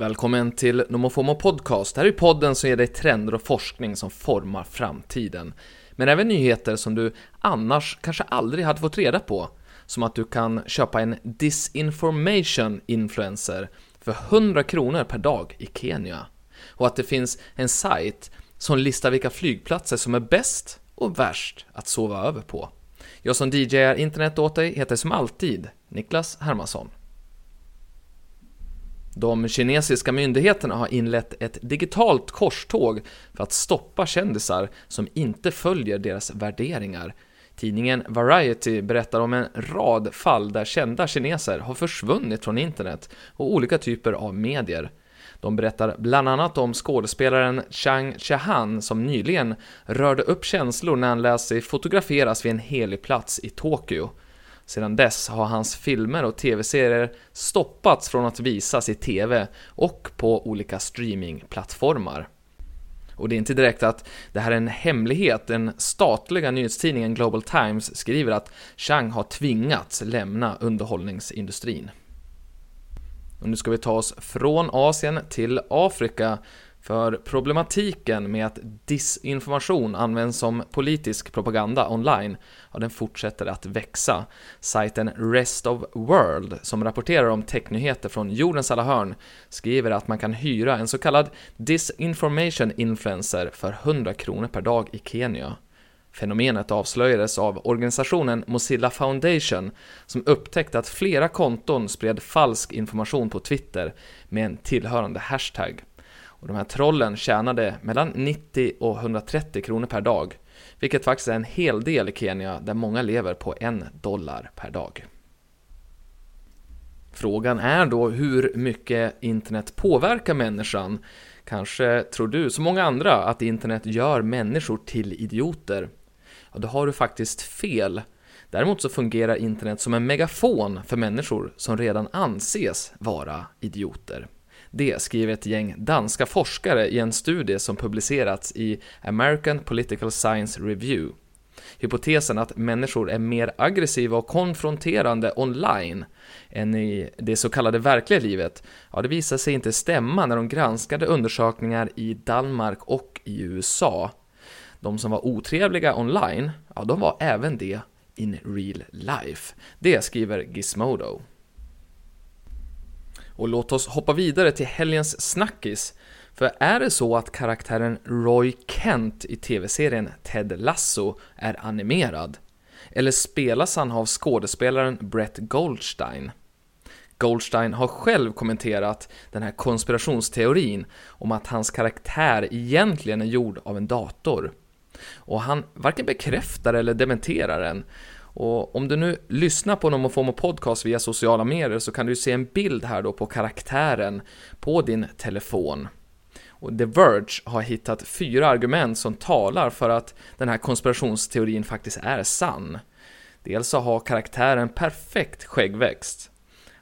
Välkommen till Nomofomo Podcast. Det här är podden som ger dig trender och forskning som formar framtiden. Men även nyheter som du annars kanske aldrig hade fått reda på. Som att du kan köpa en disinformation influencer för 100 kronor per dag i Kenya. Och att det finns en sajt som listar vilka flygplatser som är bäst och värst att sova över på. Jag som DJar internet åt dig heter som alltid Niklas Hermansson. De kinesiska myndigheterna har inlett ett digitalt korståg för att stoppa kändisar som inte följer deras värderingar. Tidningen Variety berättar om en rad fall där kända kineser har försvunnit från internet och olika typer av medier. De berättar bland annat om skådespelaren Chang Chehan som nyligen rörde upp känslor när han lät sig fotograferas vid en helig plats i Tokyo. Sedan dess har hans filmer och tv-serier stoppats från att visas i tv och på olika streamingplattformar. Och det är inte direkt att det här är en hemlighet. Den statliga nyhetstidningen Global Times skriver att Chang har tvingats lämna underhållningsindustrin. Och nu ska vi ta oss från Asien till Afrika för problematiken med att disinformation används som politisk propaganda online, ja, den fortsätter att växa. Sajten Rest of World, som rapporterar om technyheter från jordens alla hörn, skriver att man kan hyra en så kallad disinformation influencer för 100 kronor per dag i Kenya. Fenomenet avslöjades av organisationen Mozilla Foundation som upptäckte att flera konton spred falsk information på Twitter med en tillhörande hashtag. Och de här trollen tjänade mellan 90 och 130 kronor per dag, vilket faktiskt är en hel del i Kenya där många lever på en dollar per dag. Frågan är då hur mycket internet påverkar människan. Kanske tror du, som många andra, att internet gör människor till idioter. Ja, då har du faktiskt fel. Däremot så fungerar internet som en megafon för människor som redan anses vara idioter. Det skriver ett gäng danska forskare i en studie som publicerats i American Political Science Review. Hypotesen att människor är mer aggressiva och konfronterande online än i det så kallade verkliga livet, ja det visade sig inte stämma när de granskade undersökningar i Danmark och i USA. De som var otrevliga online, ja de var även det in real life. Det skriver Gizmodo. Och låt oss hoppa vidare till helgens snackis. För är det så att karaktären Roy Kent i tv-serien Ted Lasso är animerad? Eller spelas han av skådespelaren Brett Goldstein? Goldstein har själv kommenterat den här konspirationsteorin om att hans karaktär egentligen är gjord av en dator. Och han varken bekräftar eller dementerar den. Och om du nu lyssnar på Nomofomo Podcast via sociala medier så kan du se en bild här då på karaktären på din telefon. Och The Verge har hittat fyra argument som talar för att den här konspirationsteorin faktiskt är sann. Dels så har karaktären perfekt skäggväxt.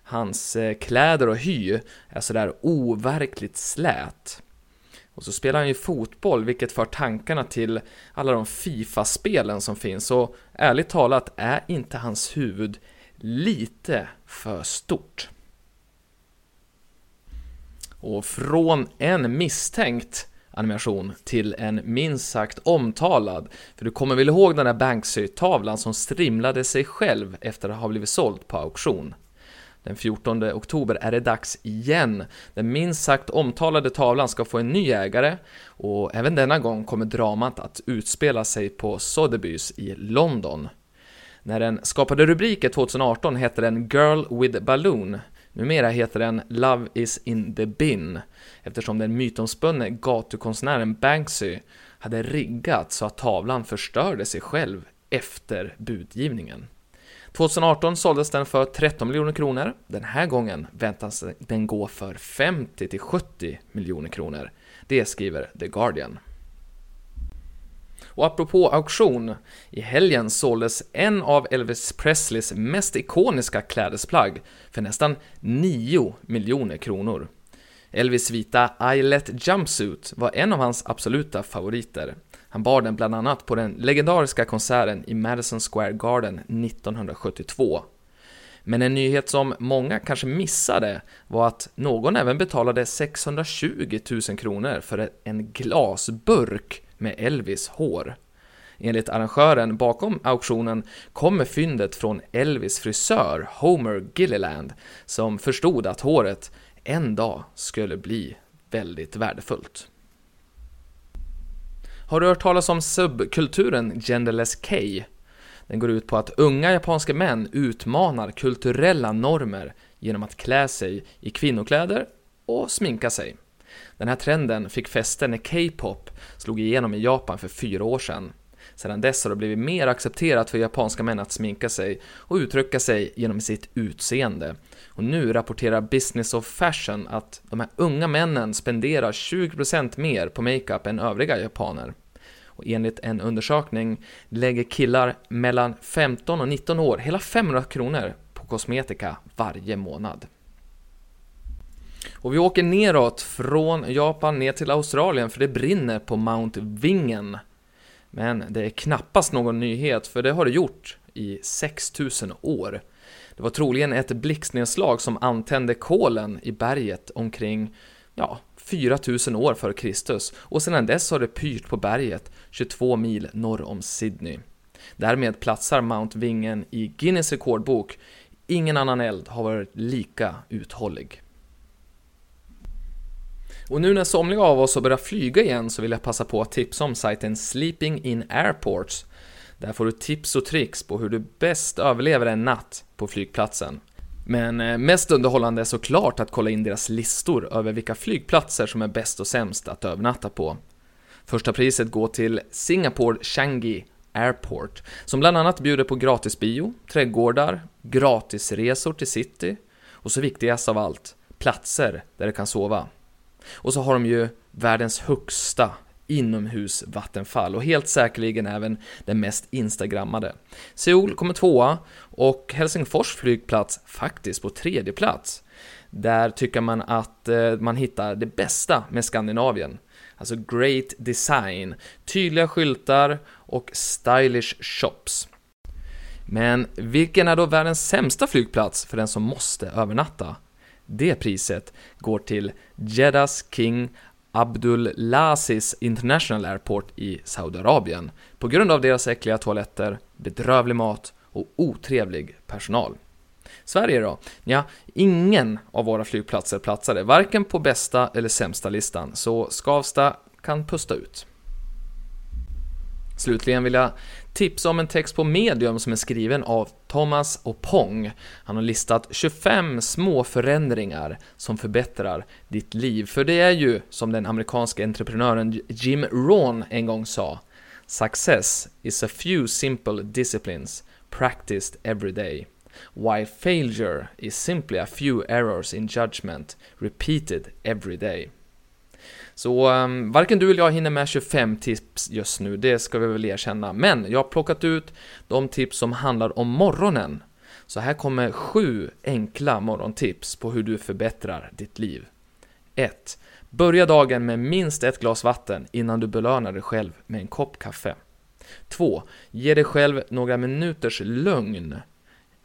Hans eh, kläder och hy är sådär overkligt slät. Och så spelar han ju fotboll, vilket för tankarna till alla de Fifa-spelen som finns. Och ärligt talat är inte hans huvud lite för stort. Och från en misstänkt animation till en minst sagt omtalad. För du kommer väl ihåg den där Banksy-tavlan som strimlade sig själv efter att ha blivit såld på auktion? Den 14 oktober är det dags igen. Den minst sagt omtalade tavlan ska få en ny ägare och även denna gång kommer dramat att utspela sig på Sotheby's i London. När den skapade rubriker 2018 hette den Girl with Balloon. Numera heter den Love is in the bin eftersom den mytomspunne gatukonstnären Banksy hade riggat så att tavlan förstörde sig själv efter budgivningen. 2018 såldes den för 13 miljoner kronor. Den här gången väntas den gå för 50 till 70 miljoner kronor. Det skriver The Guardian. Och apropå auktion, i helgen såldes en av Elvis Presleys mest ikoniska klädesplagg för nästan 9 miljoner kronor. Elvis vita Eyelet Jumpsuit var en av hans absoluta favoriter. Han bar den bland annat på den legendariska konserten i Madison Square Garden 1972. Men en nyhet som många kanske missade var att någon även betalade 620 000 kronor för en glasburk med Elvis hår. Enligt arrangören bakom auktionen kommer fyndet från Elvis frisör Homer Gilliland som förstod att håret en dag skulle bli väldigt värdefullt. Har du hört talas om subkulturen Genderless K? Den går ut på att unga japanska män utmanar kulturella normer genom att klä sig i kvinnokläder och sminka sig. Den här trenden fick fäste när K-pop slog igenom i Japan för fyra år sedan. Sedan dess har det blivit mer accepterat för japanska män att sminka sig och uttrycka sig genom sitt utseende. Och nu rapporterar Business of Fashion att de här unga männen spenderar 20% mer på makeup än övriga japaner. Och enligt en undersökning lägger killar mellan 15 och 19 år hela 500 kronor på kosmetika varje månad. Och vi åker neråt från Japan ner till Australien för det brinner på Mount Vingen. Men det är knappast någon nyhet för det har det gjort i 6000 år. Det var troligen ett blixtnedslag som antände kolen i berget omkring, ja, 4000 år före Kristus och sedan dess har det pyrt på berget 22 mil norr om Sydney. Därmed platsar Mount Vingen i Guinness rekordbok. Ingen annan eld har varit lika uthållig. Och nu när somliga av oss har börjat flyga igen så vill jag passa på att tipsa om sajten Sleeping in Airports. Där får du tips och tricks på hur du bäst överlever en natt på flygplatsen. Men eh, mest underhållande är såklart att kolla in deras listor över vilka flygplatser som är bäst och sämst att övernatta på. Första priset går till Singapore Changi Airport, som bland annat bjuder på gratisbio, trädgårdar, gratisresor till city och så viktigast av allt, platser där du kan sova. Och så har de ju världens högsta inomhusvattenfall och helt säkerligen även den mest instagrammade. Seoul kommer tvåa och Helsingfors flygplats faktiskt på tredje plats. Där tycker man att eh, man hittar det bästa med Skandinavien. Alltså great design, tydliga skyltar och stylish shops. Men vilken är då världens sämsta flygplats för den som måste övernatta? Det priset går till Jeddas King Abdulaziz International Airport i Saudiarabien på grund av deras äckliga toaletter, bedrövlig mat och otrevlig personal. Sverige då? Ja, ingen av våra flygplatser platsade, varken på bästa eller sämsta listan, så Skavsta kan pusta ut. Slutligen vill jag tipsa om en text på medium som är skriven av Thomas Opong. Han har listat 25 små förändringar som förbättrar ditt liv. För det är ju, som den amerikanska entreprenören Jim Rohn en gång sa, Success is a few simple disciplines practiced every day. While failure is simply a few errors in judgment repeated every day. Så um, varken du eller jag hinner med 25 tips just nu, det ska vi väl erkänna. Men jag har plockat ut de tips som handlar om morgonen. Så här kommer sju enkla morgontips på hur du förbättrar ditt liv. 1. Börja dagen med minst ett glas vatten innan du belönar dig själv med en kopp kaffe. 2. Ge dig själv några minuters lugn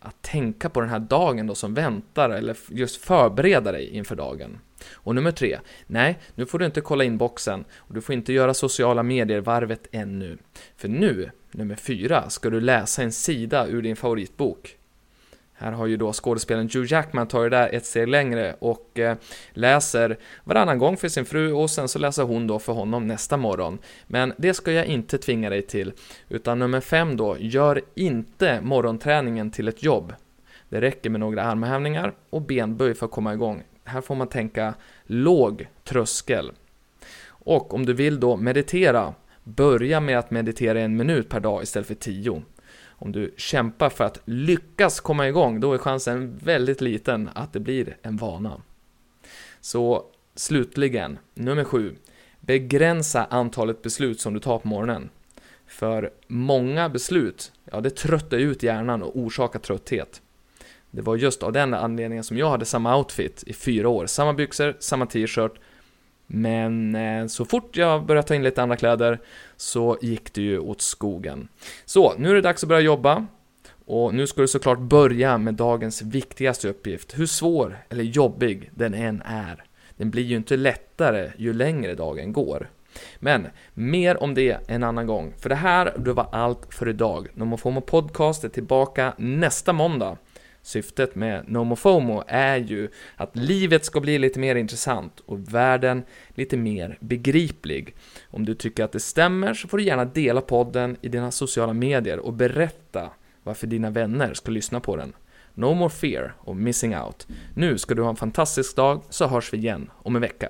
att tänka på den här dagen då som väntar eller just förbereda dig inför dagen. Och nummer tre, nej, nu får du inte kolla in boxen och du får inte göra sociala medier-varvet ännu. För nu, nummer fyra, ska du läsa en sida ur din favoritbok. Här har ju då skådespelaren Hugh Jackman tagit det där ett steg längre och eh, läser varannan gång för sin fru och sen så läser hon då för honom nästa morgon. Men det ska jag inte tvinga dig till, utan nummer fem då, gör inte morgonträningen till ett jobb. Det räcker med några armhävningar och benböj för att komma igång. Här får man tänka låg tröskel. Och om du vill då meditera, börja med att meditera en minut per dag istället för tio. Om du kämpar för att lyckas komma igång, då är chansen väldigt liten att det blir en vana. Så slutligen, nummer sju. Begränsa antalet beslut som du tar på morgonen. För många beslut, ja det tröttar ut hjärnan och orsakar trötthet. Det var just av den anledningen som jag hade samma outfit i fyra år. Samma byxor, samma t-shirt. Men eh, så fort jag började ta in lite andra kläder så gick det ju åt skogen. Så, nu är det dags att börja jobba. Och nu ska du såklart börja med dagens viktigaste uppgift, hur svår eller jobbig den än är. Den blir ju inte lättare ju längre dagen går. Men mer om det en annan gång, för det här det var allt för idag. NomoFomo Podcast är tillbaka nästa måndag. Syftet med NomoFomo är ju att livet ska bli lite mer intressant och världen lite mer begriplig. Om du tycker att det stämmer så får du gärna dela podden i dina sociala medier och berätta varför dina vänner ska lyssna på den. No more fear och missing out. Nu ska du ha en fantastisk dag så hörs vi igen om en vecka.